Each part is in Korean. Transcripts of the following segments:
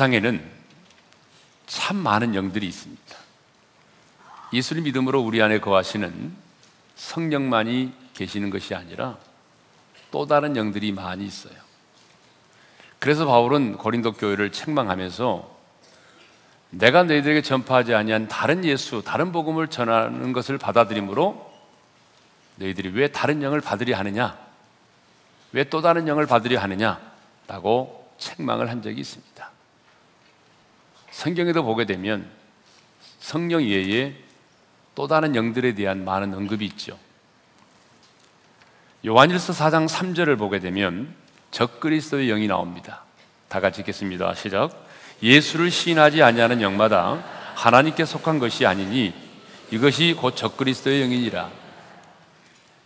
이 세상에는 참 많은 영들이 있습니다. 예수를 믿음으로 우리 안에 거하시는 성령만이 계시는 것이 아니라 또 다른 영들이 많이 있어요. 그래서 바울은 고린도 교회를 책망하면서 내가 너희들에게 전파하지 아니한 다른 예수, 다른 복음을 전하는 것을 받아들이므로 너희들이 왜 다른 영을 받으려 하느냐? 왜 또 다른 영을 받으려 하느냐? 라고 책망을 한 적이 있습니다. 성경에도 보게 되면 성령 이외에 또 다른 영들에 대한 많은 언급이 있죠. 요한일서 4장 3절을 보게 되면 적그리스도의 영이 나옵니다. 다 같이 읽겠습니다. 시작. 예수를 시인하지 아니하는 영마다 하나님께 속한 것이 아니니 이것이 곧 적그리스도의 영이니라.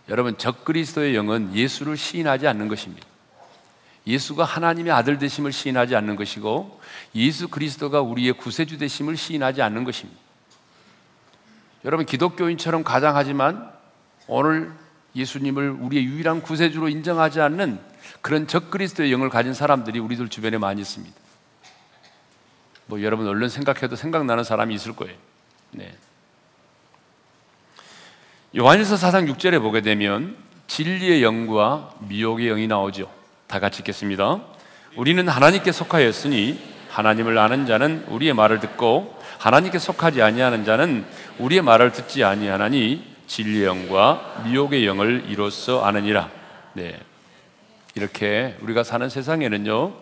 여러분 적그리스도의 영은 예수를 시인하지 않는 것입니다. 예수가 하나님의 아들 되심을 시인하지 않는 것이고 예수 그리스도가 우리의 구세주 되심을 시인하지 않는 것입니다. 여러분 기독교인처럼 가장하지만 오늘 예수님을 우리의 유일한 구세주로 인정하지 않는 그런 적그리스도의 영을 가진 사람들이 우리들 주변에 많이 있습니다. 뭐 여러분 얼른 생각해도 생각나는 사람이 있을 거예요. 네. 요한일서 4장 6절에 보게 되면 진리의 영과 미혹의 영이 나오죠. 다 같이 읽겠습니다. 우리는 하나님께 속하였으니 하나님을 아는 자는 우리의 말을 듣고 하나님께 속하지 아니하는 자는 우리의 말을 듣지 아니하나니 진리의 영과 미혹의 영을 이로써 아느니라. 네. 이렇게 우리가 사는 세상에는요.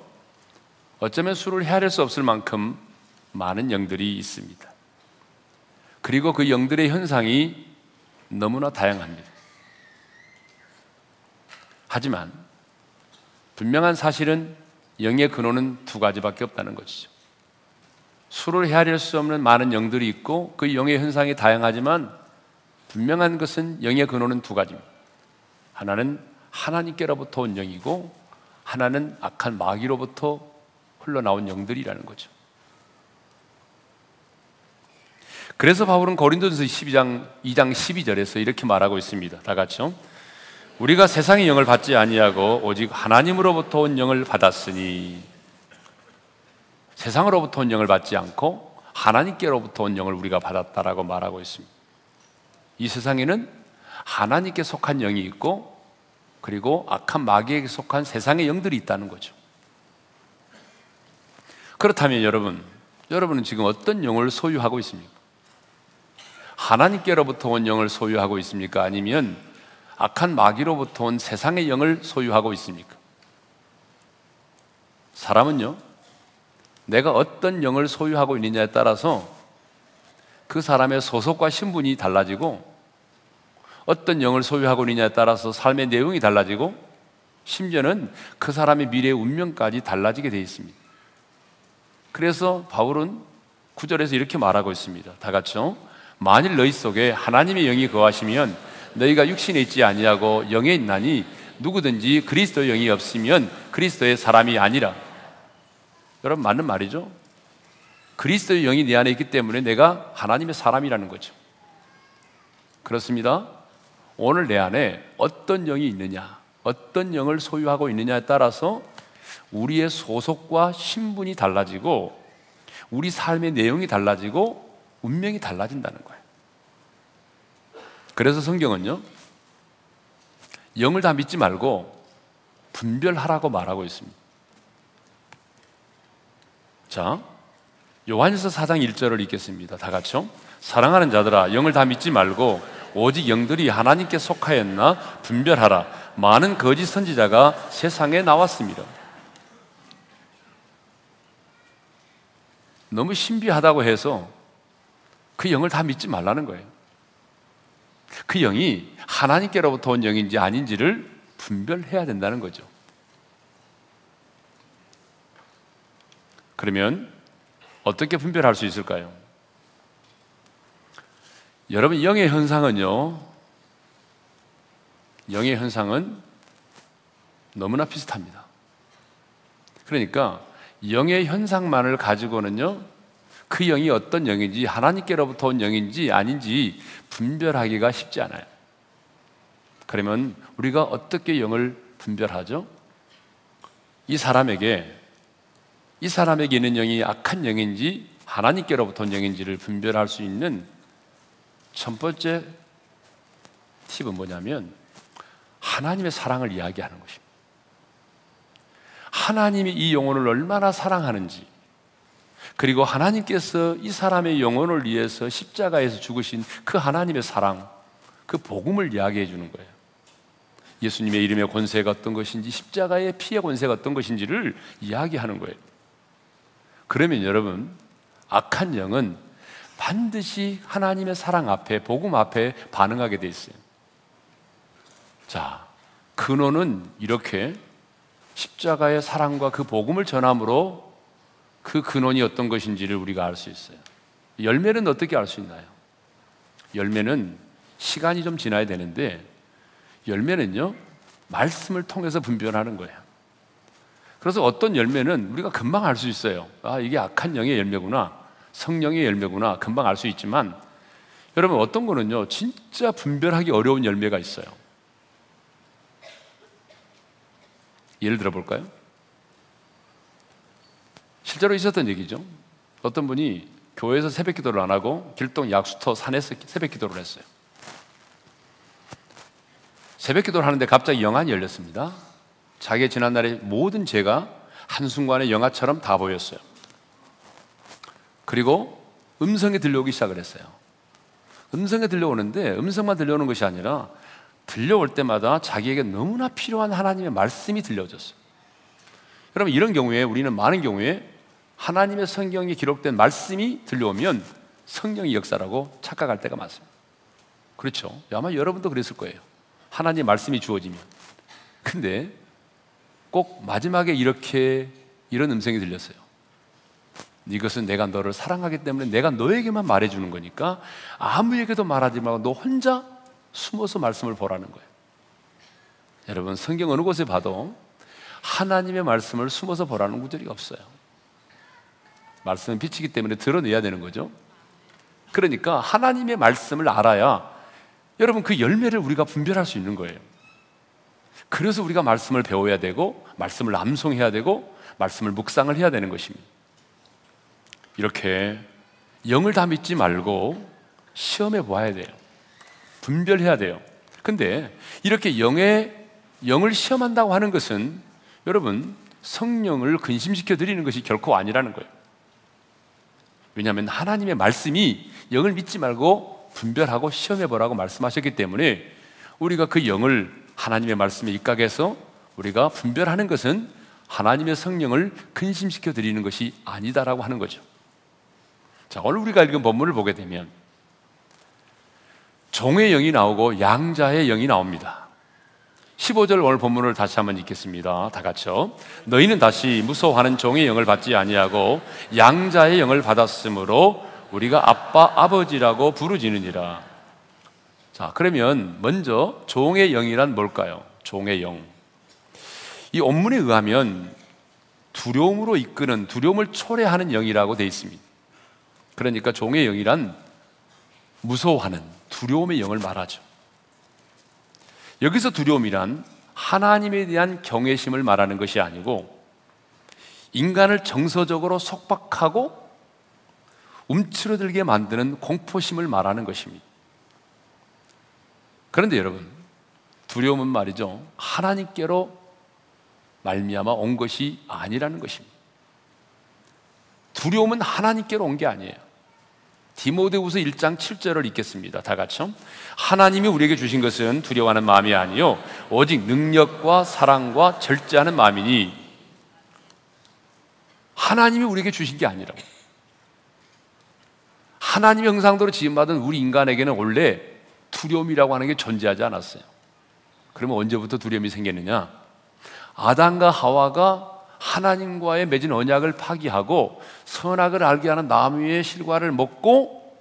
어쩌면 술을 헤아릴 수 없을 만큼 많은 영들이 있습니다. 그리고 그 영들의 현상이 너무나 다양합니다. 하지만 분명한 사실은 영의 근원은 두 가지밖에 없다는 것이죠. 술을 헤아릴 수 없는 많은 영들이 있고 그 영의 현상이 다양하지만 분명한 것은 영의 근원은 두 가지입니다. 하나는 하나님께로부터 온 영이고 하나는 악한 마귀로부터 흘러나온 영들이라는 거죠. 그래서 바울은 고린도전서 12장 2장 12절에서 이렇게 말하고 있습니다. 다 같이요. 우리가 세상의 영을 받지 아니하고 오직 하나님으로부터 온 영을 받았으니 세상으로부터 온 영을 받지 않고 하나님께로부터 온 영을 우리가 받았다라고 말하고 있습니다. 이 세상에는 하나님께 속한 영이 있고 그리고 악한 마귀에게 속한 세상의 영들이 있다는 거죠. 그렇다면 여러분, 여러분은 지금 어떤 영을 소유하고 있습니까? 하나님께로부터 온 영을 소유하고 있습니까? 아니면 악한 마귀로부터 온 세상의 영을 소유하고 있습니까? 사람은요, 내가 어떤 영을 소유하고 있느냐에 따라서 그 사람의 소속과 신분이 달라지고 어떤 영을 소유하고 있느냐에 따라서 삶의 내용이 달라지고 심지어는 그 사람의 미래의 운명까지 달라지게 되어 있습니다. 그래서 바울은 구절에서 이렇게 말하고 있습니다. 다 같이요. 만일 너희 속에 하나님의 영이 거하시면 너희가 육신에 있지 아니하고 영에 있나니 누구든지 그리스도의 영이 없으면 그리스도의 사람이 아니라. 여러분 맞는 말이죠? 그리스도의 영이 내 안에 있기 때문에 내가 하나님의 사람이라는 거죠. 그렇습니다. 오늘 내 안에 어떤 영이 있느냐, 어떤 영을 소유하고 있느냐에 따라서 우리의 소속과 신분이 달라지고 우리 삶의 내용이 달라지고 운명이 달라진다는 거예요. 그래서 성경은요, 영을 다 믿지 말고 분별하라고 말하고 있습니다. 자, 요한일서 4장 1절을 읽겠습니다. 다 같이요. 사랑하는 자들아, 영을 다 믿지 말고 오직 영들이 하나님께 속하였나 분별하라. 많은 거짓 선지자가 세상에 나왔습니다. 너무 신비하다고 해서 그 영을 다 믿지 말라는 거예요. 그 영이 하나님께로부터 온 영인지 아닌지를 분별해야 된다는 거죠. 그러면 어떻게 분별할 수 있을까요? 여러분, 영의 현상은요, 영의 현상은 너무나 비슷합니다. 그러니까 영의 현상만을 가지고는요, 그 영이 어떤 영인지, 하나님께로부터 온 영인지 아닌지 분별하기가 쉽지 않아요. 그러면 우리가 어떻게 영을 분별하죠? 이 사람에게 이 사람에게 있는 영이 악한 영인지 하나님께로부터 온 영인지를 분별할 수 있는 첫 번째 팁은 뭐냐면 하나님의 사랑을 이야기하는 것입니다. 하나님이 이 영혼을 얼마나 사랑하는지, 그리고 하나님께서 이 사람의 영혼을 위해서 십자가에서 죽으신 그 하나님의 사랑, 그 복음을 이야기해 주는 거예요. 예수님의 이름의 권세가 어떤 것인지, 십자가의 피의 권세가 어떤 것인지를 이야기하는 거예요. 그러면 여러분, 악한 영은 반드시 하나님의 사랑 앞에, 복음 앞에 반응하게 돼 있어요. 자, 근원은 이렇게 십자가의 사랑과 그 복음을 전함으로 그 근원이 어떤 것인지를 우리가 알 수 있어요. 열매는 어떻게 알 수 있나요? 열매는 시간이 좀 지나야 되는데 열매는요, 말씀을 통해서 분별하는 거예요. 그래서 어떤 열매는 우리가 금방 알 수 있어요. 아, 이게 악한 영의 열매구나. 성령의 열매구나. 금방 알 수 있지만 여러분 어떤 거는요, 진짜 분별하기 어려운 열매가 있어요. 예를 들어 볼까요? 실제로 있었던 얘기죠. 어떤 분이 교회에서 새벽 기도를 안 하고 길동 약수터 산에서 새벽 기도를 했어요. 새벽 기도를 하는데 갑자기 영안이 열렸습니다. 자기의 지난날의 모든 죄가 한순간에 영화처럼 다 보였어요. 그리고 음성이 들려오기 시작을 했어요. 음성이 들려오는데 음성만 들려오는 것이 아니라 들려올 때마다 자기에게 너무나 필요한 하나님의 말씀이 들려졌어요. 여러분 이런 경우에 우리는 많은 경우에 하나님의 성경에 기록된 말씀이 들려오면 성령의 역사라고 착각할 때가 많습니다. 그렇죠? 아마 여러분도 그랬을 거예요. 하나님의 말씀이 주어지면. 근데 꼭 마지막에 이렇게 이런 음성이 들렸어요. 이것은 내가 너를 사랑하기 때문에 내가 너에게만 말해주는 거니까 아무에게도 말하지 말고 너 혼자 숨어서 말씀을 보라는 거예요. 여러분 성경 어느 곳에 봐도 하나님의 말씀을 숨어서 보라는 구절이 없어요. 말씀은 빛이기 때문에 드러내야 되는 거죠. 그러니까 하나님의 말씀을 알아야 여러분 그 열매를 우리가 분별할 수 있는 거예요. 그래서 우리가 말씀을 배워야 되고 말씀을 암송해야 되고 말씀을 묵상을 해야 되는 것입니다. 이렇게 영을 다 믿지 말고 시험해 보아야 돼요. 분별해야 돼요. 근데 이렇게 영의 영을 시험한다고 하는 것은 여러분 성령을 근심시켜 드리는 것이 결코 아니라는 거예요. 왜냐하면 하나님의 말씀이 영을 믿지 말고 분별하고 시험해 보라고 말씀하셨기 때문에 우리가 그 영을 하나님의 말씀에 입각해서 우리가 분별하는 것은 하나님의 성령을 근심시켜 드리는 것이 아니다라고 하는 거죠. 자, 오늘 우리가 읽은 본문을 보게 되면 종의 영이 나오고 양자의 영이 나옵니다. 15절 오늘 본문을 다시 한번 읽겠습니다. 다 같이요. 너희는 다시 무서워하는 종의 영을 받지 아니하고 양자의 영을 받았으므로 우리가 아빠 아버지라고 부르지느니라. 자, 그러면 먼저 종의 영이란 뭘까요? 종의 영. 이 원문에 의하면 두려움으로 이끄는 두려움을 초래하는 영이라고 되어 있습니다. 그러니까 종의 영이란 무서워하는 두려움의 영을 말하죠. 여기서 두려움이란 하나님에 대한 경외심을 말하는 것이 아니고 인간을 정서적으로 속박하고 움츠러들게 만드는 공포심을 말하는 것입니다. 그런데 여러분, 두려움은 말이죠. 하나님께로 말미암아 온 것이 아니라는 것입니다. 두려움은 하나님께로 온 게 아니에요. 디모데후서 1장 7절을 읽겠습니다. 다 같이요. 하나님이 우리에게 주신 것은 두려워하는 마음이 아니요 오직 능력과 사랑과 절제하는 마음이니 하나님이 우리에게 주신 게 아니라고. 하나님의 형상대로 지음받은 우리 인간에게는 원래 두려움이라고 하는 게 존재하지 않았어요. 그러면 언제부터 두려움이 생겼느냐? 아담과 하와가 하나님과의 맺은 언약을 파기하고 선악을 알게 하는 나무의 실과를 먹고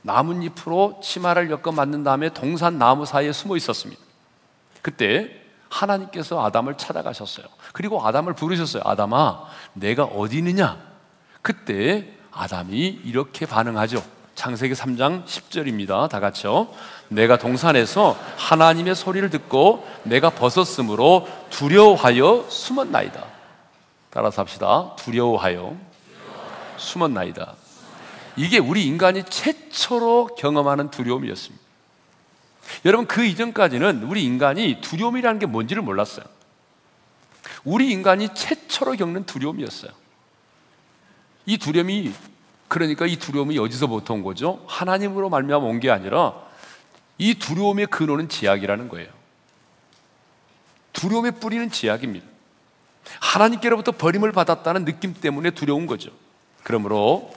나뭇잎으로 치마를 엮어 만든 다음에 동산 나무 사이에 숨어 있었습니다. 그때 하나님께서 아담을 찾아가셨어요. 그리고 아담을 부르셨어요. 아담아, 내가 어디 있느냐? 그때 아담이 이렇게 반응하죠. 창세기 3장 10절입니다. 다 같이요. 내가 동산에서 하나님의 소리를 듣고 내가 벗었으므로 두려워하여 숨었나이다. 따라서 합시다. 두려워하여 숨었나이다. 이게 우리 인간이 최초로 경험하는 두려움이었습니다. 여러분, 그 이전까지는 우리 인간이 두려움이라는 게 뭔지를 몰랐어요. 우리 인간이 최초로 겪는 두려움이었어요. 이 두려움이 그러니까 이 두려움이 어디서부터 온 거죠? 하나님으로 말미암아 온 게 아니라 이 두려움의 근원은 지약이라는 거예요. 두려움의 뿌리는 지약입니다. 하나님께로부터 버림을 받았다는 느낌 때문에 두려운 거죠. 그러므로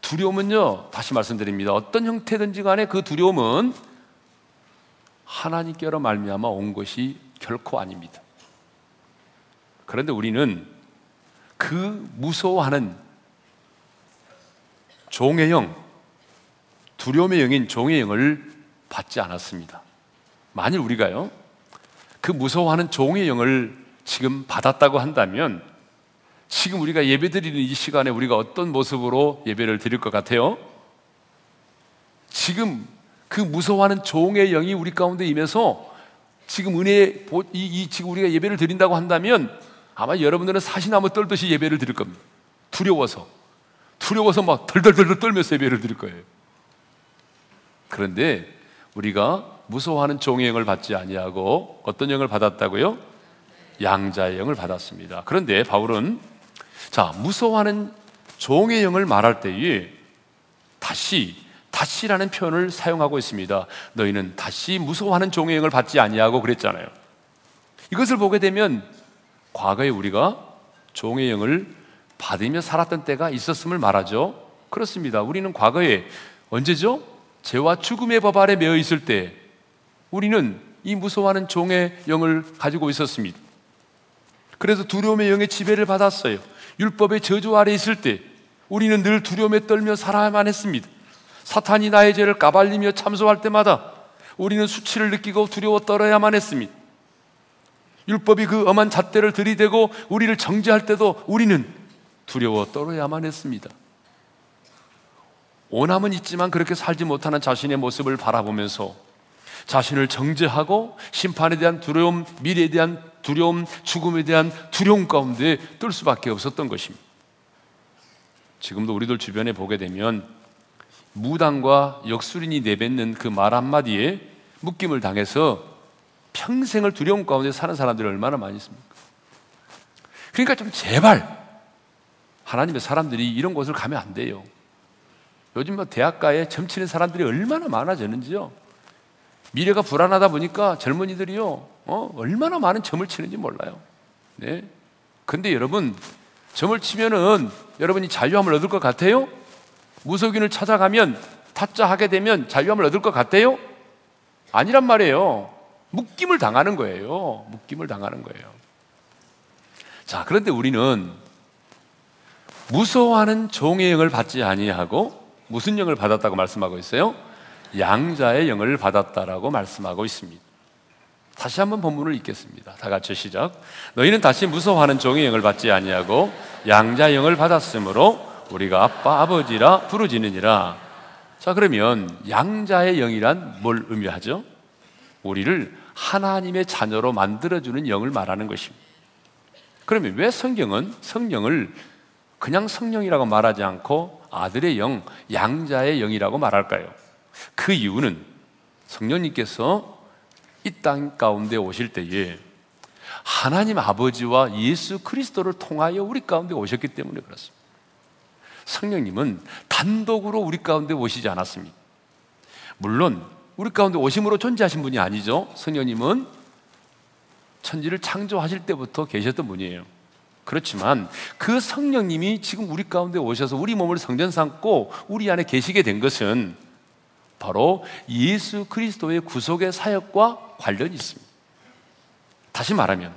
두려움은요, 다시 말씀드립니다. 어떤 형태든지 간에 그 두려움은 하나님께로 말미암아 온 것이 결코 아닙니다. 그런데 우리는 그 무서워하는 종의 영, 두려움의 영인 종의 영을 받지 않았습니다. 만일 우리가요, 그 무서워하는 종의 영을 지금 받았다고 한다면 지금 우리가 예배 드리는 이 시간에 우리가 어떤 모습으로 예배를 드릴 것 같아요? 지금 그 무서워하는 종의 영이 우리 가운데 임해서 지금 은혜, 이, 이 지금 우리가 예배를 드린다고 한다면 아마 여러분들은 사시나무 떨듯이 예배를 드릴 겁니다. 두려워서. 두려워서 막 덜덜덜 떨면서 예배를 드릴 거예요. 그런데 우리가 무서워하는 종의 영을 받지 아니하고 어떤 영을 받았다고요? 양자의 영을 받았습니다. 그런데 바울은 자, 무서워하는 종의 영을 말할 때에 다시 다시라는 표현을 사용하고 있습니다. 너희는 다시 무서워하는 종의 영을 받지 아니하고 그랬잖아요. 이것을 보게 되면 과거에 우리가 종의 영을 받으며 살았던 때가 있었음을 말하죠. 그렇습니다. 우리는 과거에 언제죠? 죄와 죽음의 법 아래 매여 있을 때 우리는 이 무서워하는 종의 영을 가지고 있었습니다. 그래서 두려움의 영의 지배를 받았어요. 율법의 저주 아래 있을 때 우리는 늘 두려움에 떨며 살아야만 했습니다. 사탄이 나의 죄를 까발리며 참소할 때마다 우리는 수치를 느끼고 두려워 떨어야만 했습니다. 율법이 그 엄한 잣대를 들이대고 우리를 정죄할 때도 우리는 두려워 떨어야만 했습니다. 오남은 있지만 그렇게 살지 못하는 자신의 모습을 바라보면서 자신을 정죄하고 심판에 대한 두려움, 미래에 대한 두려움, 죽음에 대한 두려움 가운데 뜰 수밖에 없었던 것입니다. 지금도 우리들 주변에 보게 되면 무당과 역술인이 내뱉는 그 말 한마디에 묶임을 당해서 평생을 두려움 가운데 사는 사람들이 얼마나 많이 있습니까? 그러니까 좀 제발 하나님의 사람들이 이런 곳을 가면 안 돼요. 요즘 뭐 대학가에 점치는 사람들이 얼마나 많아졌는지요. 미래가 불안하다 보니까 젊은이들이요, 어, 얼마나 많은 점을 치는지 몰라요. 네. 근데 여러분, 점을 치면은 여러분이 자유함을 얻을 것 같아요? 무속인을 찾아가면 타짜 하게 되면 자유함을 얻을 것 같아요? 아니란 말이에요. 묶임을 당하는 거예요. 묶임을 당하는 거예요. 자, 그런데 우리는 무서워하는 종의 영을 받지 아니하고 무슨 영을 받았다고 말씀하고 있어요? 양자의 영을 받았다라고 말씀하고 있습니다. 다시 한번 본문을 읽겠습니다. 다 같이 시작. 너희는 다시 무서워하는 종의 영을 받지 아니하고 양자 영을 받았으므로 우리가 아빠 아버지라 부르지느니라. 자 그러면 양자의 영이란 뭘 의미하죠? 우리를 하나님의 자녀로 만들어주는 영을 말하는 것입니다. 그러면 왜 성경은 성령을 그냥 성령이라고 말하지 않고 아들의 영, 양자의 영이라고 말할까요? 그 이유는 성령님께서 이 땅 가운데 오실 때에 하나님 아버지와 예수 그리스도를 통하여 우리 가운데 오셨기 때문에 그렇습니다. 성령님은 단독으로 우리 가운데 오시지 않았습니다. 물론 우리 가운데 오심으로 존재하신 분이 아니죠. 성령님은 천지를 창조하실 때부터 계셨던 분이에요. 그렇지만 그 성령님이 지금 우리 가운데 오셔서 우리 몸을 성전 삼고 우리 안에 계시게 된 것은 바로 예수 그리스도의 구속의 사역과 관련이 있습니다. 다시 말하면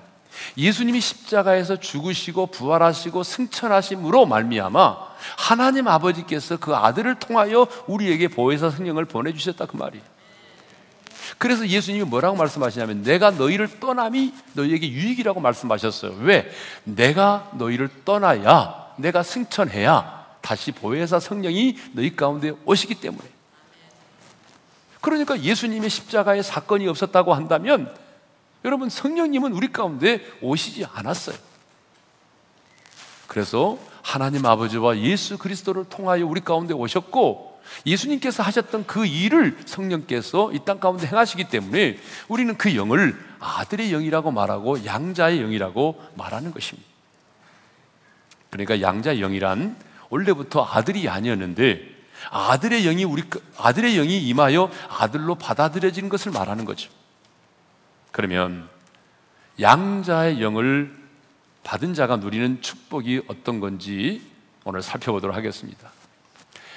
예수님이 십자가에서 죽으시고 부활하시고 승천하심으로 말미암아 하나님 아버지께서 그 아들을 통하여 우리에게 보혜사 성령을 보내 주셨다 그 말이에요. 그래서 예수님이 뭐라고 말씀하시냐면 내가 너희를 떠남이 너희에게 유익이라고 말씀하셨어요. 왜? 내가 너희를 떠나야 내가 승천해야 다시 보혜사 성령이 너희 가운데 오시기 때문에. 그러니까 예수님의 십자가의 사건이 없었다고 한다면 여러분 성령님은 우리 가운데 오시지 않았어요. 그래서 하나님 아버지와 예수 그리스도를 통하여 우리 가운데 오셨고 예수님께서 하셨던 그 일을 성령께서 이 땅 가운데 행하시기 때문에 우리는 그 영을 아들의 영이라고 말하고 양자의 영이라고 말하는 것입니다. 그러니까 양자의 영이란 원래부터 아들이 아니었는데 아들의 영이 우리 아들의 영이 임하여 아들로 받아들여지는 것을 말하는 거죠. 그러면 양자의 영을 받은 자가 누리는 축복이 어떤 건지 오늘 살펴보도록 하겠습니다.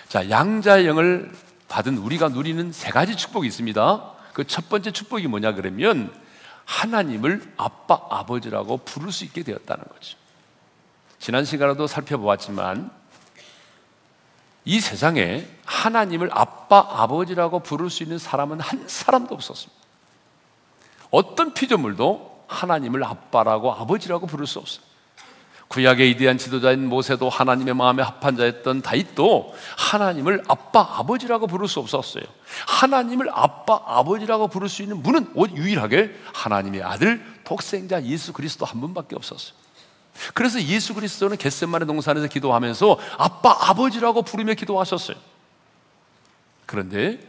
자, 양자의 영을 받은 우리가 누리는 세 가지 축복이 있습니다. 그 첫 번째 축복이 뭐냐 그러면 하나님을 아빠, 아버지라고 부를 수 있게 되었다는 거죠. 지난 시간에도 살펴보았지만 이 세상에 하나님을 아빠, 아버지라고 부를 수 있는 사람은 한 사람도 없었습니다. 어떤 피조물도 하나님을 아빠라고 아버지라고 부를 수 없어요. 구약의 이대한 지도자인 모세도 하나님의 마음에 합한 자였던 다윗도 하나님을 아빠, 아버지라고 부를 수 없었어요. 하나님을 아빠, 아버지라고 부를 수 있는 분은 유일하게 하나님의 아들, 독생자 예수 그리스도 한 분밖에 없었어요. 그래서 예수 그리스도는 겟셋만의 동산에서 기도하면서 아빠, 아버지라고 부르며 기도하셨어요. 그런데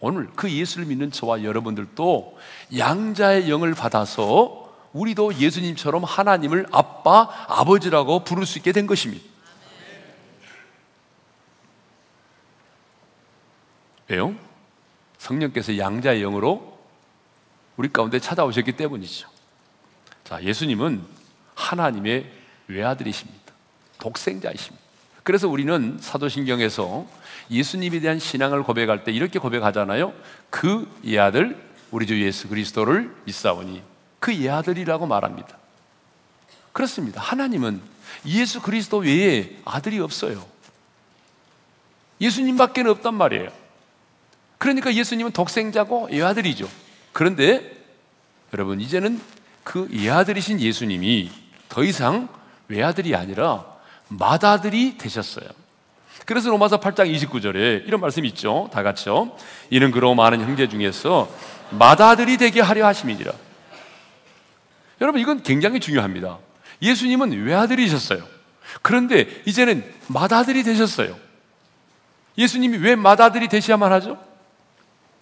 오늘 그 예수를 믿는 저와 여러분들도 양자의 영을 받아서 우리도 예수님처럼 하나님을 아빠, 아버지라고 부를 수 있게 된 것입니다. 왜요? 성령께서 양자의 영으로 우리 가운데 찾아오셨기 때문이죠. 자, 예수님은 하나님의 외아들이십니다. 독생자이십니다. 그래서 우리는 사도신경에서 예수님에 대한 신앙을 고백할 때 이렇게 고백하잖아요. 그 예아들 우리 주 예수 그리스도를 믿사오니 그 예아들이라고 말합니다. 그렇습니다. 하나님은 예수 그리스도 외에 아들이 없어요. 예수님밖에 없단 말이에요. 그러니까 예수님은 독생자고 예아들이죠. 그런데 여러분 이제는 그 예아들이신 예수님이 더 이상 외아들이 아니라 맏아들이 되셨어요. 그래서 로마서 8장 29절에 이런 말씀이 있죠. 다 같이요. 이는 그로 많은 형제 중에서 맏아들이 되게 하려 하심이니라. 여러분 이건 굉장히 중요합니다. 예수님은 외아들이셨어요. 그런데 이제는 맏아들이 되셨어요. 예수님이 왜 맏아들이 되셔야만 하죠?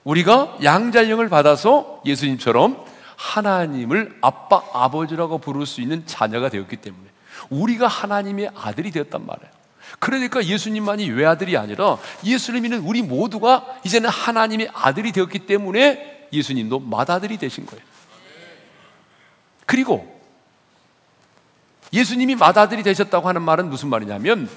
우리가 양자령을 받아서 예수님처럼 하나님을 아빠, 아버지라고 부를 수 있는 자녀가 되었기 때문에 우리가 하나님의 아들이 되었단 말이에요. 그러니까 예수님만이 외아들이 아니라 예수를 믿는 우리 모두가 이제는 하나님의 아들이 되었기 때문에 예수님도 맏아들이 되신 거예요. 그리고 예수님이 맏아들이 되셨다고 하는 말은 무슨 말이냐면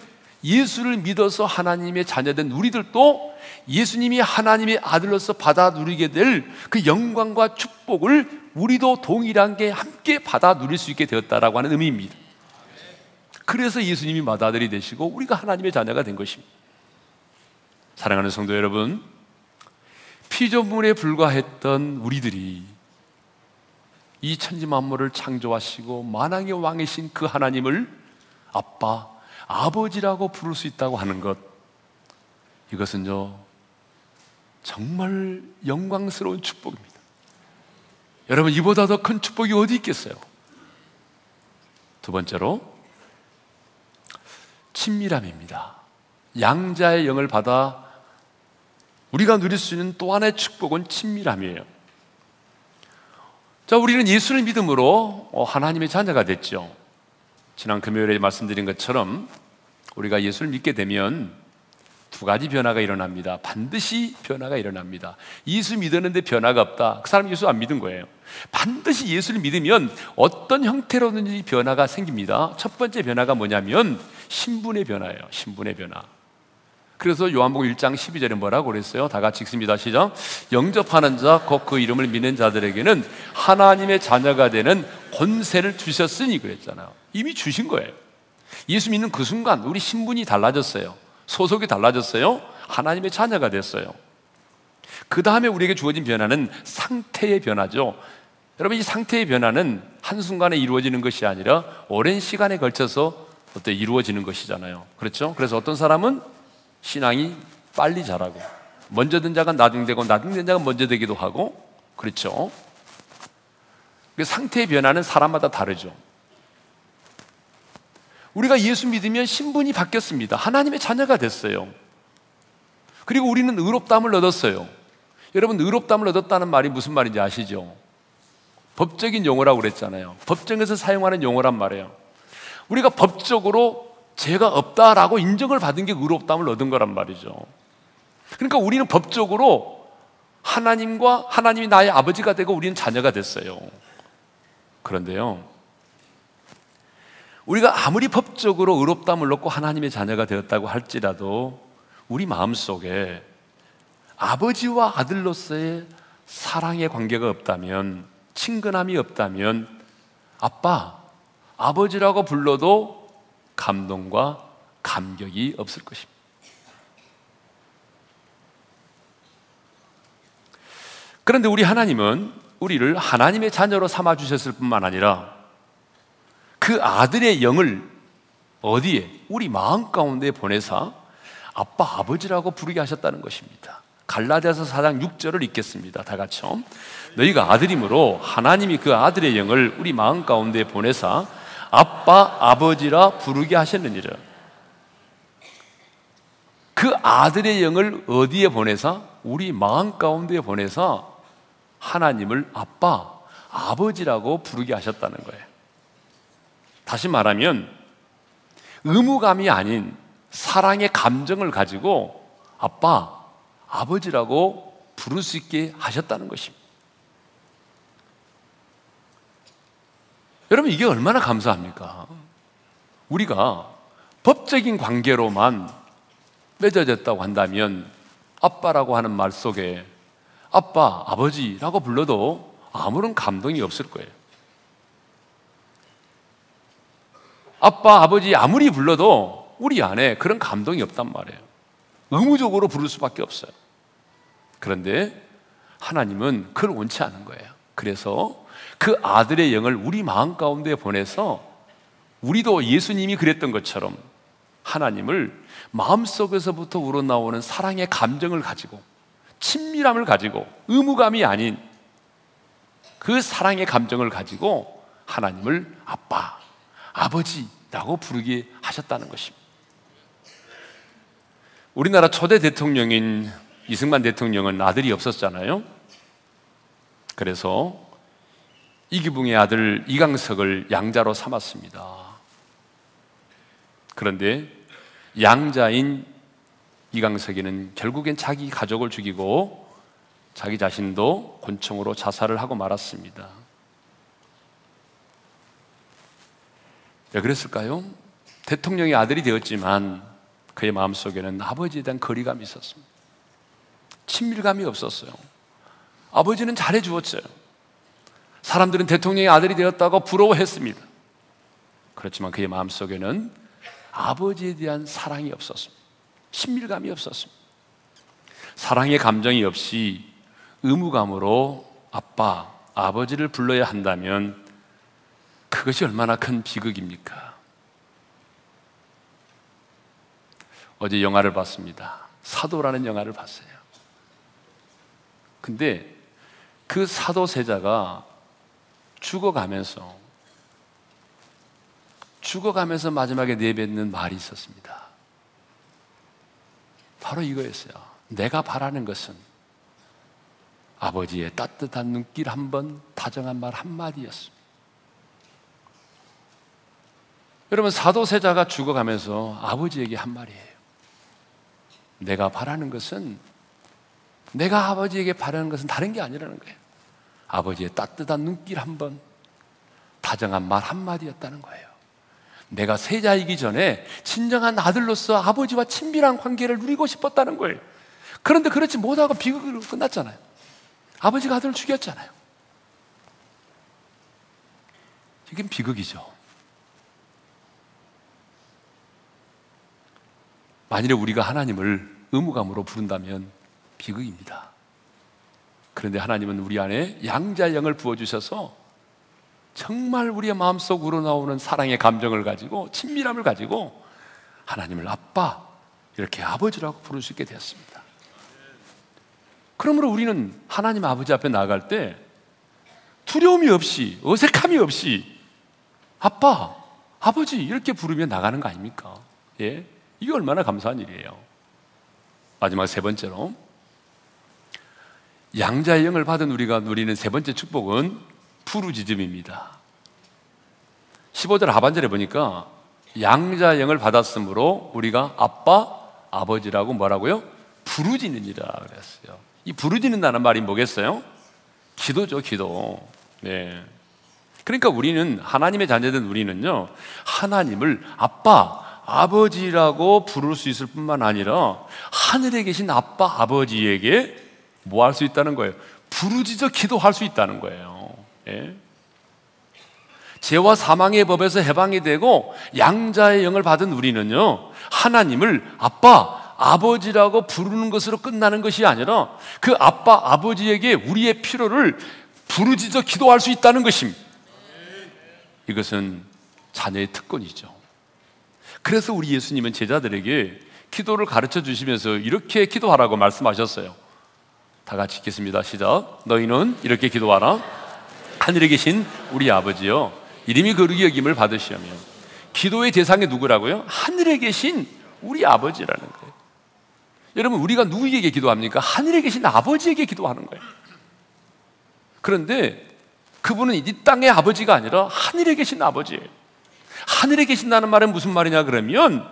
예수를 믿어서 하나님의 자녀된 우리들도 예수님이 하나님의 아들로서 받아 누리게 될 그 영광과 축복을 우리도 동일하게 함께 받아 누릴 수 있게 되었다라고 하는 의미입니다. 그래서 예수님이 맏아들이 되시고 우리가 하나님의 자녀가 된 것입니다. 사랑하는 성도 여러분, 피조물에 불과했던 우리들이 이 천지 만물을 창조하시고 만왕의 왕이신 그 하나님을 아빠, 아버지라고 부를 수 있다고 하는 것 이것은요 정말 영광스러운 축복입니다. 여러분 이보다 더 큰 축복이 어디 있겠어요? 두 번째로 친밀함입니다. 양자의 영을 받아 우리가 누릴 수 있는 또 하나의 축복은 친밀함이에요. 자, 우리는 예수를 믿음으로 어, 하나님의 자녀가 됐죠. 지난 금요일에 말씀드린 것처럼 우리가 예수를 믿게 되면 두 가지 변화가 일어납니다. 반드시 변화가 일어납니다. 예수 믿었는데 변화가 없다. 그 사람 예수 안 믿은 거예요. 반드시 예수를 믿으면 어떤 형태로든지 변화가 생깁니다. 첫 번째 변화가 뭐냐면 신분의 변화예요. 신분의 변화. 그래서 요한복음 1장 12절에 뭐라고 그랬어요? 다 같이 읽습니다. 시작. 영접하는 자, 곧 그 이름을 믿는 자들에게는 하나님의 자녀가 되는 권세를 주셨으니 그랬잖아요. 이미 주신 거예요. 예수 믿는 그 순간 우리 신분이 달라졌어요. 소속이 달라졌어요. 하나님의 자녀가 됐어요. 그 다음에 우리에게 주어진 변화는 상태의 변화죠. 여러분, 이 상태의 변화는 한순간에 이루어지는 것이 아니라 오랜 시간에 걸쳐서 어때 이루어지는 것이잖아요. 그렇죠? 그래서 어떤 사람은 신앙이 빨리 자라고 먼저 된 자가 나중 되고 나중 된 자가 먼저 되기도 하고 그렇죠. 그 상태의 변화는 사람마다 다르죠. 우리가 예수 믿으면 신분이 바뀌었습니다. 하나님의 자녀가 됐어요. 그리고 우리는 의롭담을 얻었어요. 여러분, 의롭담을 얻었다는 말이 무슨 말인지 아시죠? 법적인 용어라고 그랬잖아요. 법정에서 사용하는 용어란 말이에요. 우리가 법적으로 죄가 없다라고 인정을 받은 게 의롭담을 얻은 거란 말이죠. 그러니까 우리는 법적으로 하나님과 하나님이 나의 아버지가 되고 우리는 자녀가 됐어요. 그런데요. 우리가 아무리 법적으로 의롭담을 얻고 하나님의 자녀가 되었다고 할지라도 우리 마음 속에 아버지와 아들로서의 사랑의 관계가 없다면 친근함이 없다면 아빠, 아버지라고 불러도 감동과 감격이 없을 것입니다. 그런데 우리 하나님은 우리를 하나님의 자녀로 삼아 주셨을 뿐만 아니라 그 아들의 영을 어디에? 우리 마음 가운데 보내사 아빠, 아버지라고 부르게 하셨다는 것입니다. 갈라디아서 4장 6절을 읽겠습니다. 다 같이요. 너희가 아들이므로 하나님이 그 아들의 영을 우리 마음 가운데 보내사 아빠, 아버지라 부르게 하셨느니라. 그 아들의 영을 어디에 보내사? 우리 마음 가운데 보내사 하나님을 아빠, 아버지라고 부르게 하셨다는 거예요. 다시 말하면 의무감이 아닌 사랑의 감정을 가지고 아빠, 아버지라고 부를 수 있게 하셨다는 것입니다. 여러분, 이게 얼마나 감사합니까? 우리가 법적인 관계로만 맺어졌다고 한다면 아빠라고 하는 말 속에 아빠, 아버지라고 불러도 아무런 감동이 없을 거예요. 아빠, 아버지 아무리 불러도 우리 안에 그런 감동이 없단 말이에요. 의무적으로 부를 수밖에 없어요. 그런데 하나님은 그걸 원치 않은 거예요. 그래서 그 아들의 영을 우리 마음 가운데 보내서 우리도 예수님이 그랬던 것처럼 하나님을 마음속에서부터 우러나오는 사랑의 감정을 가지고 친밀함을 가지고 의무감이 아닌 그 사랑의 감정을 가지고 하나님을 아빠, 아버지라고 부르게 하셨다는 것입니다. 우리나라 초대 대통령인 이승만 대통령은 아들이 없었잖아요. 그래서 이기붕의 아들 이강석을 양자로 삼았습니다. 그런데 양자인 이강석이는 결국엔 자기 가족을 죽이고 자기 자신도 권총으로 자살을 하고 말았습니다. 왜 그랬을까요? 대통령의 아들이 되었지만 그의 마음속에는 아버지에 대한 거리감이 있었습니다. 친밀감이 없었어요. 아버지는 잘해 주었어요. 사람들은 대통령의 아들이 되었다고 부러워했습니다. 그렇지만 그의 마음속에는 아버지에 대한 사랑이 없었습니다. 친밀감이 없었습니다. 사랑의 감정이 없이 의무감으로 아빠, 아버지를 불러야 한다면 그것이 얼마나 큰 비극입니까? 어제 영화를 봤습니다. 사도라는 영화를 봤어요. 근데 그 사도 세자가 죽어가면서 죽어가면서 마지막에 내뱉는 말이 있었습니다. 바로 이거였어요. 내가 바라는 것은 아버지의 따뜻한 눈길 한 번, 다정한 말 한마디였습니다. 여러분, 사도세자가 죽어가면서 아버지에게 한 말이에요. 내가 바라는 것은, 내가 아버지에게 바라는 것은 다른 게 아니라는 거예요. 아버지의 따뜻한 눈길 한 번, 다정한 말 한마디였다는 거예요. 내가 세자이기 전에 진정한 아들로서 아버지와 친밀한 관계를 누리고 싶었다는 거예요. 그런데 그렇지 못하고 비극으로 끝났잖아요. 아버지가 아들을 죽였잖아요. 이게 비극이죠. 만일에 우리가 하나님을 의무감으로 부른다면 비극입니다. 그런데 하나님은 우리 안에 양자 영을 부어주셔서 정말 우리의 마음속으로 나오는 사랑의 감정을 가지고 친밀함을 가지고 하나님을 아빠 이렇게 아버지라고 부를 수 있게 되었습니다. 그러므로 우리는 하나님 아버지 앞에 나아갈 때 두려움이 없이 어색함이 없이 아빠 아버지 이렇게 부르며 나가는 거 아닙니까? 예, 이게 얼마나 감사한 일이에요. 마지막 세 번째로 양자의 영을 받은 우리가 누리는 세 번째 축복은 푸르짖음입니다. 15절 하반절에 보니까 양자의 영을 받았으므로 우리가 아빠, 아버지라고 뭐라고요? 부르짖느니라 그랬어요. 이 부르짖는다는 말이 뭐겠어요? 기도죠, 기도. 네. 그러니까 우리는 하나님의 자녀된 우리는요, 하나님을 아빠, 아버지라고 부를 수 있을 뿐만 아니라 하늘에 계신 아빠, 아버지에게 뭐 할 수 있다는 거예요? 부르짖어 기도할 수 있다는 거예요. 예? 죄와 사망의 법에서 해방이 되고 양자의 영을 받은 우리는요, 하나님을 아빠, 아버지라고 부르는 것으로 끝나는 것이 아니라 그 아빠, 아버지에게 우리의 필요를 부르짖어 기도할 수 있다는 것입니다. 이것은 자녀의 특권이죠. 그래서 우리 예수님은 제자들에게 기도를 가르쳐 주시면서 이렇게 기도하라고 말씀하셨어요. 다 같이 읽겠습니다. 시작. 너희는 이렇게 기도하라. 하늘에 계신 우리 아버지여, 이름이 거룩히 여김을 받으시오며, 기도의 대상이 누구라고요? 하늘에 계신 우리 아버지라는 거예요. 여러분, 우리가 누구에게 기도합니까? 하늘에 계신 아버지에게 기도하는 거예요. 그런데 그분은 이 땅의 아버지가 아니라 하늘에 계신 아버지예요. 하늘에 계신다는 말은 무슨 말이냐 그러면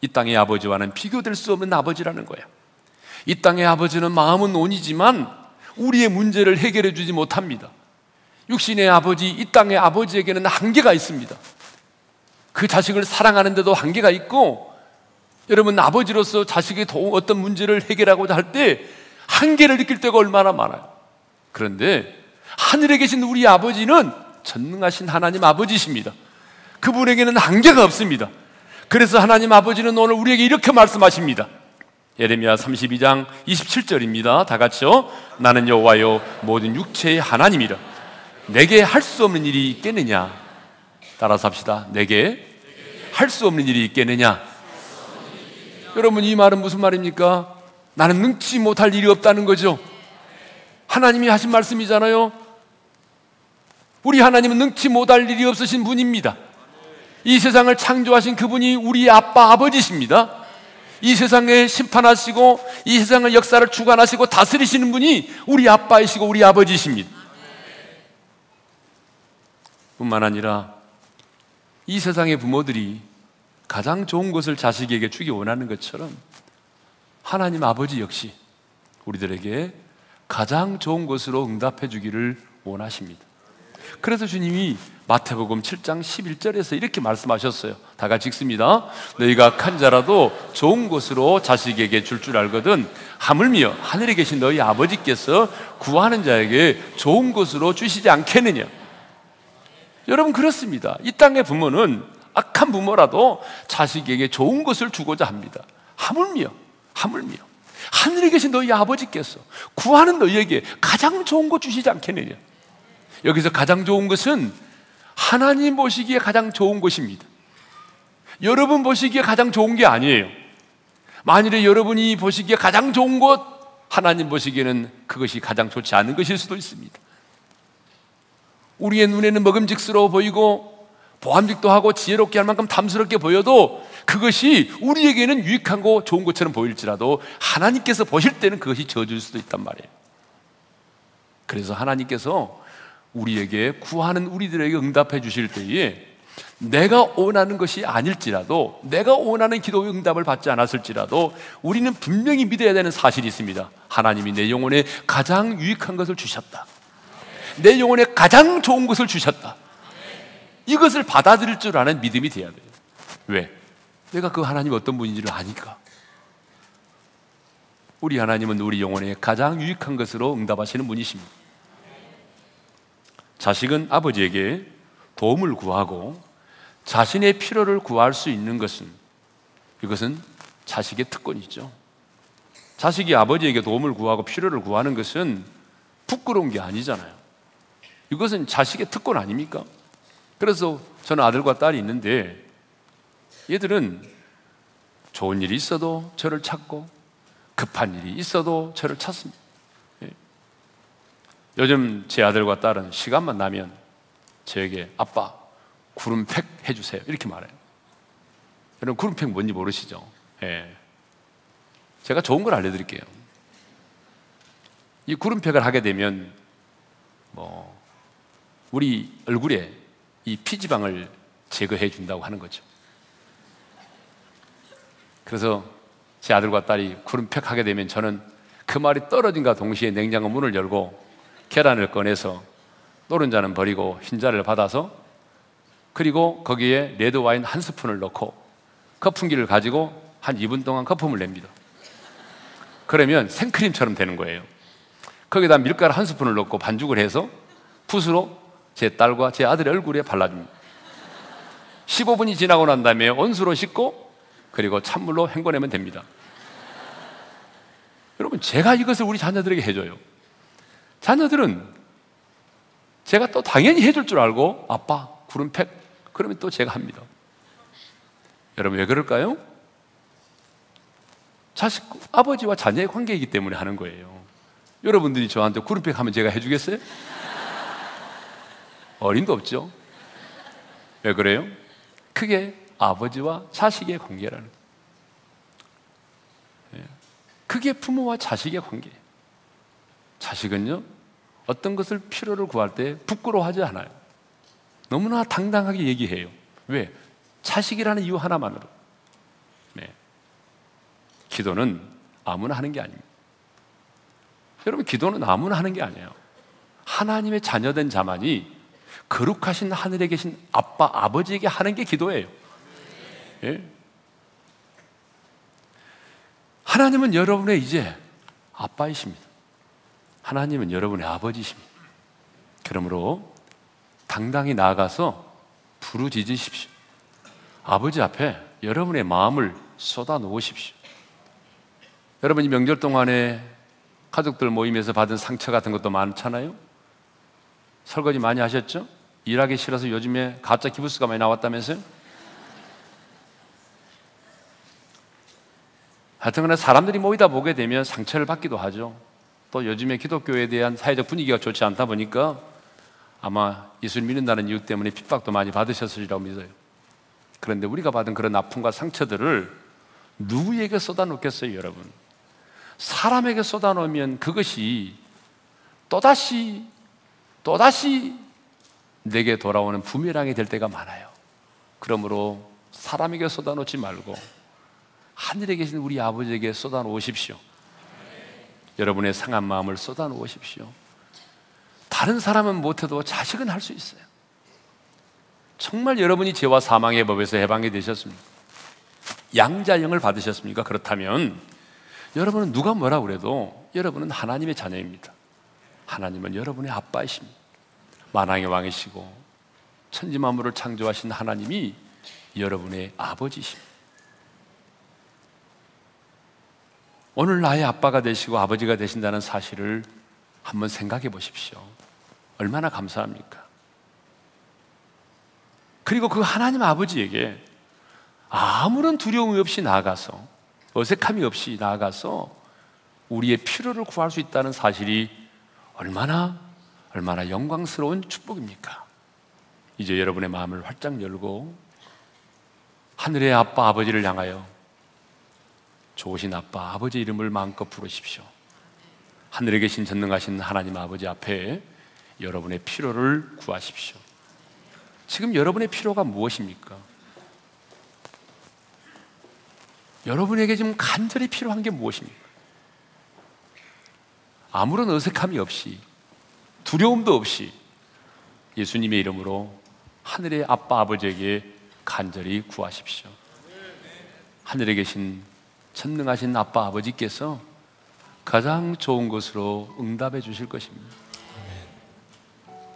이 땅의 아버지와는 비교될 수 없는 아버지라는 거예요. 이 땅의 아버지는 마음은 온이지만 우리의 문제를 해결해 주지 못합니다. 육신의 아버지, 이 땅의 아버지에게는 한계가 있습니다. 그 자식을 사랑하는데도 한계가 있고 여러분 아버지로서 자식의 어떤 문제를 해결하고자 할 때 한계를 느낄 때가 얼마나 많아요. 그런데 하늘에 계신 우리 아버지는 전능하신 하나님 아버지십니다. 그분에게는 한계가 없습니다. 그래서 하나님 아버지는 오늘 우리에게 이렇게 말씀하십니다. 예레미야 32장 27절입니다. 다 같이요. 나는 여호와요 모든 육체의 하나님이라. 내게 할 수 없는 일이 있겠느냐? 따라서 합시다. 내게 할 수 없는 일이 있겠느냐? 여러분 이 말은 무슨 말입니까? 나는 능치 못할 일이 없다는 거죠. 하나님이 하신 말씀이잖아요. 우리 하나님은 능치 못할 일이 없으신 분입니다. 이 세상을 창조하신 그분이 우리 아빠 아버지십니다. 이 세상에 심판하시고 이 세상의 역사를 주관하시고 다스리시는 분이 우리 아빠이시고 우리 아버지십니다. 뿐만 아니라 이 세상의 부모들이 가장 좋은 것을 자식에게 주기 원하는 것처럼 하나님 아버지 역시 우리들에게 가장 좋은 것으로 응답해 주기를 원하십니다. 그래서 주님이 마태복음 7장 11절에서 이렇게 말씀하셨어요. 다 같이 읽습니다. 너희가 칸 자라도 좋은 것으로 자식에게 줄줄 줄 알거든 하물며 하늘에 계신 너희 아버지께서 구하는 자에게 좋은 것으로 주시지 않겠느냐. 여러분 그렇습니다. 이 땅의 부모는 악한 부모라도 자식에게 좋은 것을 주고자 합니다. 하물며 하물며 하늘에 계신 너희 아버지께서 구하는 너희에게 가장 좋은 것 주시지 않겠느냐. 여기서 가장 좋은 것은 하나님 보시기에 가장 좋은 것입니다. 여러분 보시기에 가장 좋은 게 아니에요. 만일에 여러분이 보시기에 가장 좋은 것, 하나님 보시기에는 그것이 가장 좋지 않은 것일 수도 있습니다. 우리의 눈에는 먹음직스러워 보이고 보암직도 하고 지혜롭게 할 만큼 탐스럽게 보여도 그것이 우리에게는 유익한 거 좋은 것처럼 보일지라도 하나님께서 보실 때는 그것이 저주일 수도 있단 말이에요. 그래서 하나님께서 우리에게 구하는 우리들에게 응답해 주실 때에 내가 원하는 것이 아닐지라도 내가 원하는 기도의 응답을 받지 않았을지라도 우리는 분명히 믿어야 되는 사실이 있습니다. 하나님이 내 영혼에 가장 유익한 것을 주셨다. 내 영혼에 가장 좋은 것을 주셨다. 이것을 받아들일 줄 아는 믿음이 돼야 돼요. 왜? 내가 그 하나님 어떤 분인지를 아니까. 우리 하나님은 우리 영혼에 가장 유익한 것으로 응답하시는 분이십니다. 자식은 아버지에게 도움을 구하고 자신의 필요를 구할 수 있는 것은 이것은 자식의 특권이죠. 자식이 아버지에게 도움을 구하고 필요를 구하는 것은 부끄러운 게 아니잖아요. 이것은 자식의 특권 아닙니까? 그래서 저는 아들과 딸이 있는데 얘들은 좋은 일이 있어도 저를 찾고 급한 일이 있어도 저를 찾습니다. 요즘 제 아들과 딸은 시간만 나면 저에게 아빠 구름팩 해주세요. 이렇게 말해요. 여러분, 구름팩 뭔지 모르시죠? 예. 제가 좋은 걸 알려드릴게요. 이 구름팩을 하게 되면, 뭐, 우리 얼굴에 이 피지방을 제거해 준다고 하는 거죠. 그래서 제 아들과 딸이 구름팩 하게 되면 저는 그 말이 떨어진과 동시에 냉장고 문을 열고 계란을 꺼내서 노른자는 버리고 흰자를 받아서 그리고 거기에 레드 와인 한 스푼을 넣고 거품기를 가지고 한 2분 동안 거품을 냅니다. 그러면 생크림처럼 되는 거예요. 거기다 밀가루 한 스푼을 넣고 반죽을 해서 붓으로 제 딸과 제 아들의 얼굴에 발라줍니다. 15분이 지나고 난 다음에 온수로 씻고 그리고 찬물로 헹궈내면 됩니다. 여러분, 제가 이것을 우리 자녀들에게 해줘요. 자녀들은 제가 또 당연히 해줄 줄 알고 아빠, 구름 팩, 그러면 또 제가 합니다. 여러분, 왜 그럴까요? 자식, 아버지와 자녀의 관계이기 때문에 하는 거예요. 여러분들이 저한테 구름팩 하면 제가 해주겠어요? 어림도 없죠. 왜 그래요? 그게 아버지와 자식의 관계라는 거예요. 예. 그게 부모와 자식의 관계예요. 자식은요, 어떤 것을 필요를 구할 때 부끄러워하지 않아요. 너무나 당당하게 얘기해요. 왜? 자식이라는 이유 하나만으로. 네. 기도는 아무나 하는 게 아닙니다. 여러분, 기도는 아무나 하는 게 아니에요. 하나님의 자녀된 자만이 거룩하신 하늘에 계신 아빠, 아버지에게 하는 게 기도예요. 예? 하나님은 여러분의 이제 아빠이십니다. 하나님은 여러분의 아버지십니다. 그러므로 당당히 나아가서 부르짖으십시오. 아버지 앞에 여러분의 마음을 쏟아 놓으십시오. 여러분이 명절 동안에 가족들 모임에서 받은 상처 같은 것도 많잖아요. 설거지 많이 하셨죠? 일하기 싫어서 요즘에 가짜 기부스가 많이 나왔다면서요? 하여튼 간에 사람들이 모이다 보게 되면 상처를 받기도 하죠. 또 요즘에 기독교에 대한 사회적 분위기가 좋지 않다 보니까 아마 예수를 믿는다는 이유 때문에 핍박도 많이 받으셨으리라고 믿어요. 그런데 우리가 받은 그런 아픔과 상처들을 누구에게 쏟아놓겠어요, 여러분? 사람에게 쏟아놓으면 그것이 또다시, 또다시 내게 돌아오는 부메랑이 될 때가 많아요. 그러므로 사람에게 쏟아놓지 말고 하늘에 계신 우리 아버지에게 쏟아놓으십시오. 여러분의 상한 마음을 쏟아놓으십시오. 다른 사람은 못해도 자식은 할 수 있어요. 정말 여러분이 죄와 사망의 법에서 해방이 되셨습니까? 양자영을 받으셨습니까? 그렇다면 여러분은 누가 뭐라 그래도 여러분은 하나님의 자녀입니다. 하나님은 여러분의 아빠이십니다. 만왕의 왕이시고 천지 만물을 창조하신 하나님이 여러분의 아버지십니다. 오늘 나의 아빠가 되시고 아버지가 되신다는 사실을 한번 생각해 보십시오. 얼마나 감사합니까? 그리고 그 하나님 아버지에게 아무런 두려움이 없이 나아가서 어색함이 없이 나아가서 우리의 필요를 구할 수 있다는 사실이 얼마나 얼마나 영광스러운 축복입니까? 이제 여러분의 마음을 활짝 열고 하늘의 아빠 아버지를 향하여 좋으신 아빠, 아버지 이름을 마음껏 부르십시오. 하늘에 계신 전능하신 하나님 아버지 앞에 여러분의 필요를 구하십시오. 지금 여러분의 필요가 무엇입니까? 여러분에게 지금 간절히 필요한 게 무엇입니까? 아무런 어색함이 없이, 두려움도 없이 예수님의 이름으로 하늘의 아빠 아버지에게 간절히 구하십시오. 하늘에 계신 전능하신 아빠 아버지께서 가장 좋은 것으로 응답해 주실 것입니다.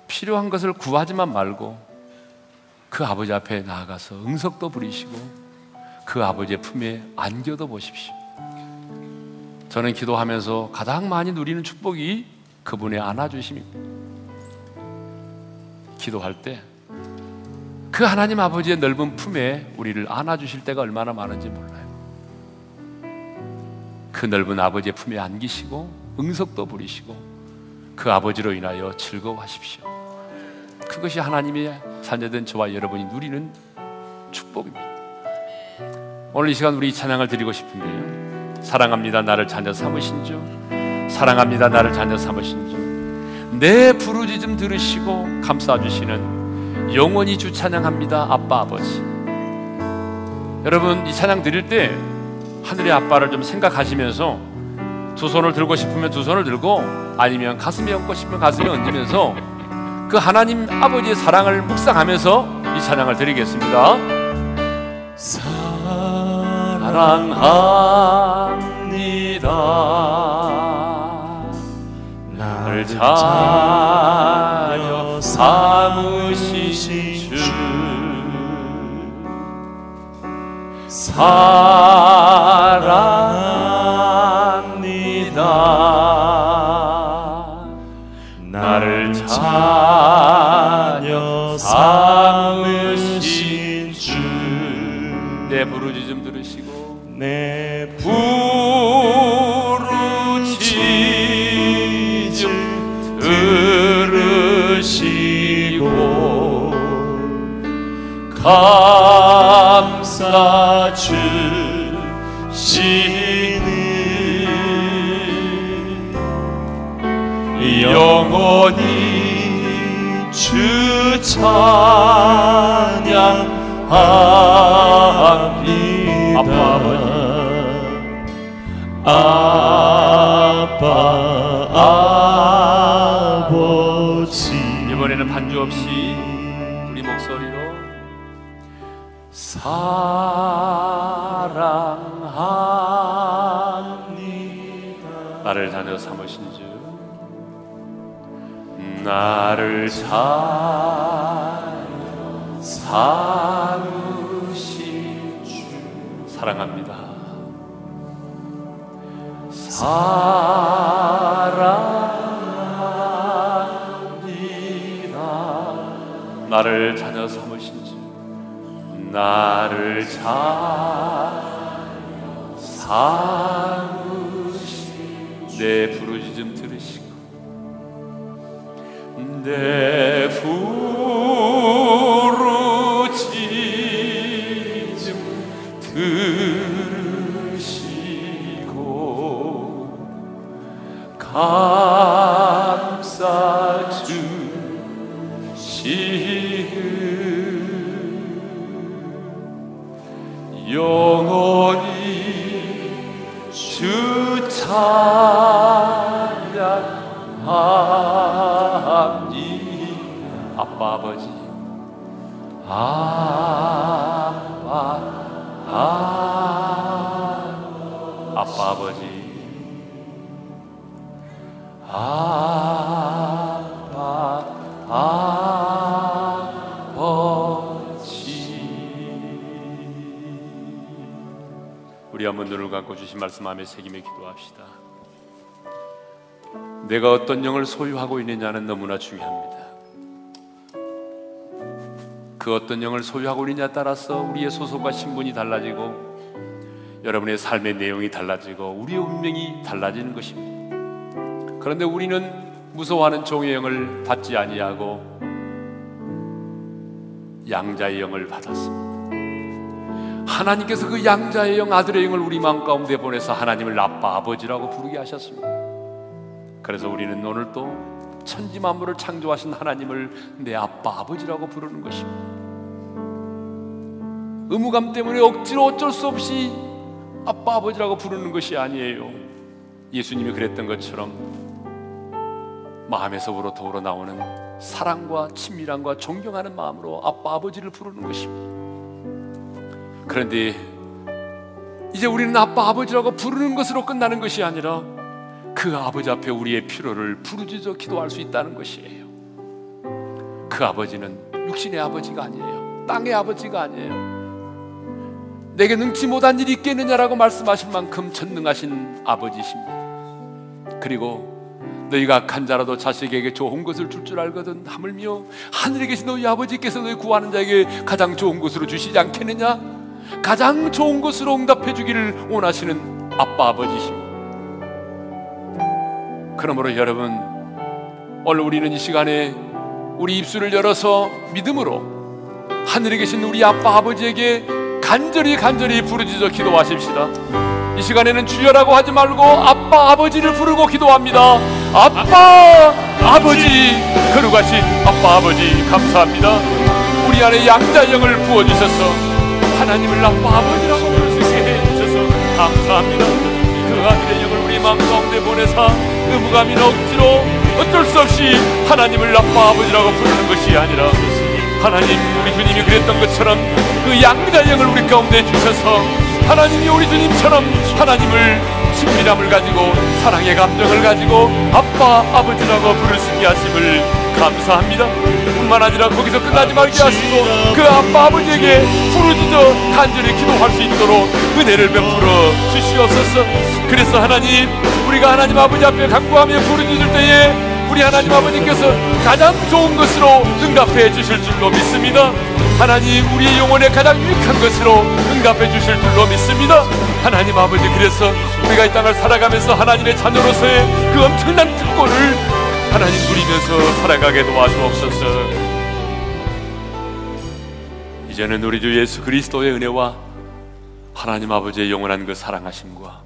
필요한 것을 구하지만 말고 그 아버지 앞에 나아가서 응석도 부리시고 그 아버지의 품에 안겨도 보십시오. 저는 기도하면서 가장 많이 누리는 축복이 그분의 안아주심입니다. 기도할 때 그 하나님 아버지의 넓은 품에 우리를 안아주실 때가 얼마나 많은지 몰라요. 그 넓은 아버지의 품에 안기시고 응석도 부리시고 그 아버지로 인하여 즐거워하십시오. 그것이 하나님의 자녀된 저와 여러분이 누리는 축복입니다. 오늘 이 시간 우리 찬양을 드리고 싶은데요. 사랑합니다. 나를 자녀 삼으신 주. 사랑합니다. 나를 자녀 삼으신 주. 내 부르짖음 들으시고 감싸 주시는 영원히 주 찬양합니다. 아빠 아버지. 여러분 이 찬양 드릴 때 하늘의 아빠를 좀 생각하시면서 두 손을 들고 싶으면 두 손을 들고 아니면 가슴에 얹고 싶으면 가슴에 얹으면서 그 하나님 아버지의 사랑을 묵상하면서 이 찬양을 드리겠습니다. 사랑합니다. 나를 자녀 삼으신 주 사랑합니다. 나를 자녀 삼으신 주. 내 부르짖음 들으시고. 내 부르짖음 들으시고. 감싸 주시는 영원히 주 찬양합니다. 아빠 아버지. 이번에는 반주 없이 우리 목소리로 사랑합니다. 나를 자녀 삼으신 주. 나를 자녀 삼으신 주. 사랑합니다. 사랑합니다. 나를 자녀 주 나를 자녀 삼으신 내 부르짖음 들으시고 내 부르짖음 들으시고 감 영원히 주 찬양합니. 아빠 아버지. 아빠 아 아빠 아버지. 아 한번 눈을 감고 주신 말씀 마음에 새기며 기도합시다. 내가 어떤 영을 소유하고 있느냐는 너무나 중요합니다. 그 어떤 영을 소유하고 있느냐에 따라서 우리의 소속과 신분이 달라지고 여러분의 삶의 내용이 달라지고 우리의 운명이 달라지는 것입니다. 그런데 우리는 무서워하는 종의 영을 받지 아니하고 양자의 영을 받았습니다. 하나님께서 그 양자의 영, 아들의 영을 우리 마음 가운데 보내서 하나님을 아빠, 아버지라고 부르게 하셨습니다. 그래서 우리는 오늘 또 천지 만물을 창조하신 하나님을 내 아빠, 아버지라고 부르는 것입니다. 의무감 때문에 억지로 어쩔 수 없이 아빠, 아버지라고 부르는 것이 아니에요. 예수님이 그랬던 것처럼 마음에서 우러러 나오는 사랑과 친밀함과 존경하는 마음으로 아빠, 아버지를 부르는 것입니다. 그런데 이제 우리는 아빠 아버지라고 부르는 것으로 끝나는 것이 아니라 그 아버지 앞에 우리의 필요를 부르짖어 기도할 수 있다는 것이에요. 그 아버지는 육신의 아버지가 아니에요. 땅의 아버지가 아니에요. 내게 능치 못한 일이 있겠느냐라고 말씀하실 만큼 전능하신 아버지십니다. 그리고 너희가 악한 자라도 자식에게 좋은 것을 줄 줄 알거든 하물며 하늘에 계신 너희 아버지께서 너희 구하는 자에게 가장 좋은 것으로 주시지 않겠느냐? 가장 좋은 것으로 응답해 주기를 원하시는 아빠 아버지십니다. 그러므로 여러분 오늘 우리는 이 시간에 우리 입술을 열어서 믿음으로 하늘에 계신 우리 아빠 아버지에게 간절히 간절히 부르짖어 기도하십시다. 이 시간에는 주여라고 하지 말고 아빠 아버지를 부르고 기도합니다. 아빠 아버지 거룩하신 아빠 아버지 감사합니다. 우리 안에 양자 영을 부어 주셔서 하나님을 아빠 아버지라고 부를 수 있게 해 주셔서 감사합니다. 그 아들의 영을 우리 마음 가운데 보내사 의무감이나 억지로 어쩔 수 없이 하나님을 아빠 아버지라고 부르는 것이 아니라 하나님 우리 주님이 그랬던 것처럼 그 양자영을 우리 가운데 주셔서 하나님이 우리 주님처럼 하나님을 친밀함을 가지고 사랑의 감정을 가지고 아빠 아버지라고 부를 수 있게 하심을 감사합니다 뿐만 아니라 거기서 끝나지 말게 하시고 그 아빠 아버지에게 부르짖어 간절히 기도할 수 있도록 은혜를 베풀어 주시옵소서 그래서 하나님 우리가 하나님 아버지 앞에 간구하며 부르짖을 때에 우리 하나님 아버지께서 가장 좋은 것으로 응답해 주실 줄로 믿습니다. 하나님 우리의 영혼에 가장 유익한 것으로 응답해 주실 줄로 믿습니다. 하나님 아버지 그래서 우리가 이 땅을 살아가면서 하나님의 자녀로서의 그 엄청난 특권을 하나님 누리면서 살아가게 도와주옵소서. 이제는 우리 주 예수 그리스도의 은혜와 하나님 아버지의 영원한 그 사랑하심과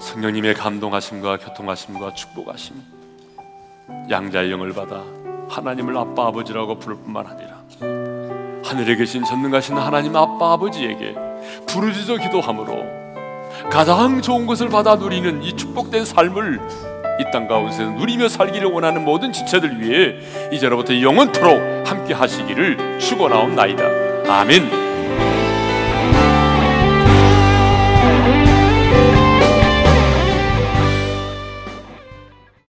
성령님의 감동하심과 교통하심과 축복하심 양자의 영을 받아 하나님을 아빠 아버지라고 부를 뿐만 아니라 하늘에 계신 전능하신 하나님 아빠 아버지에게 부르짖어 기도함으로 가장 좋은 것을 받아 누리는 이 축복된 삶을 이 땅 가운데서 누리며 살기를 원하는 모든 지체들 위해 이제로부터 영원토록 함께 하시기를 축원하옵나이다. 아멘.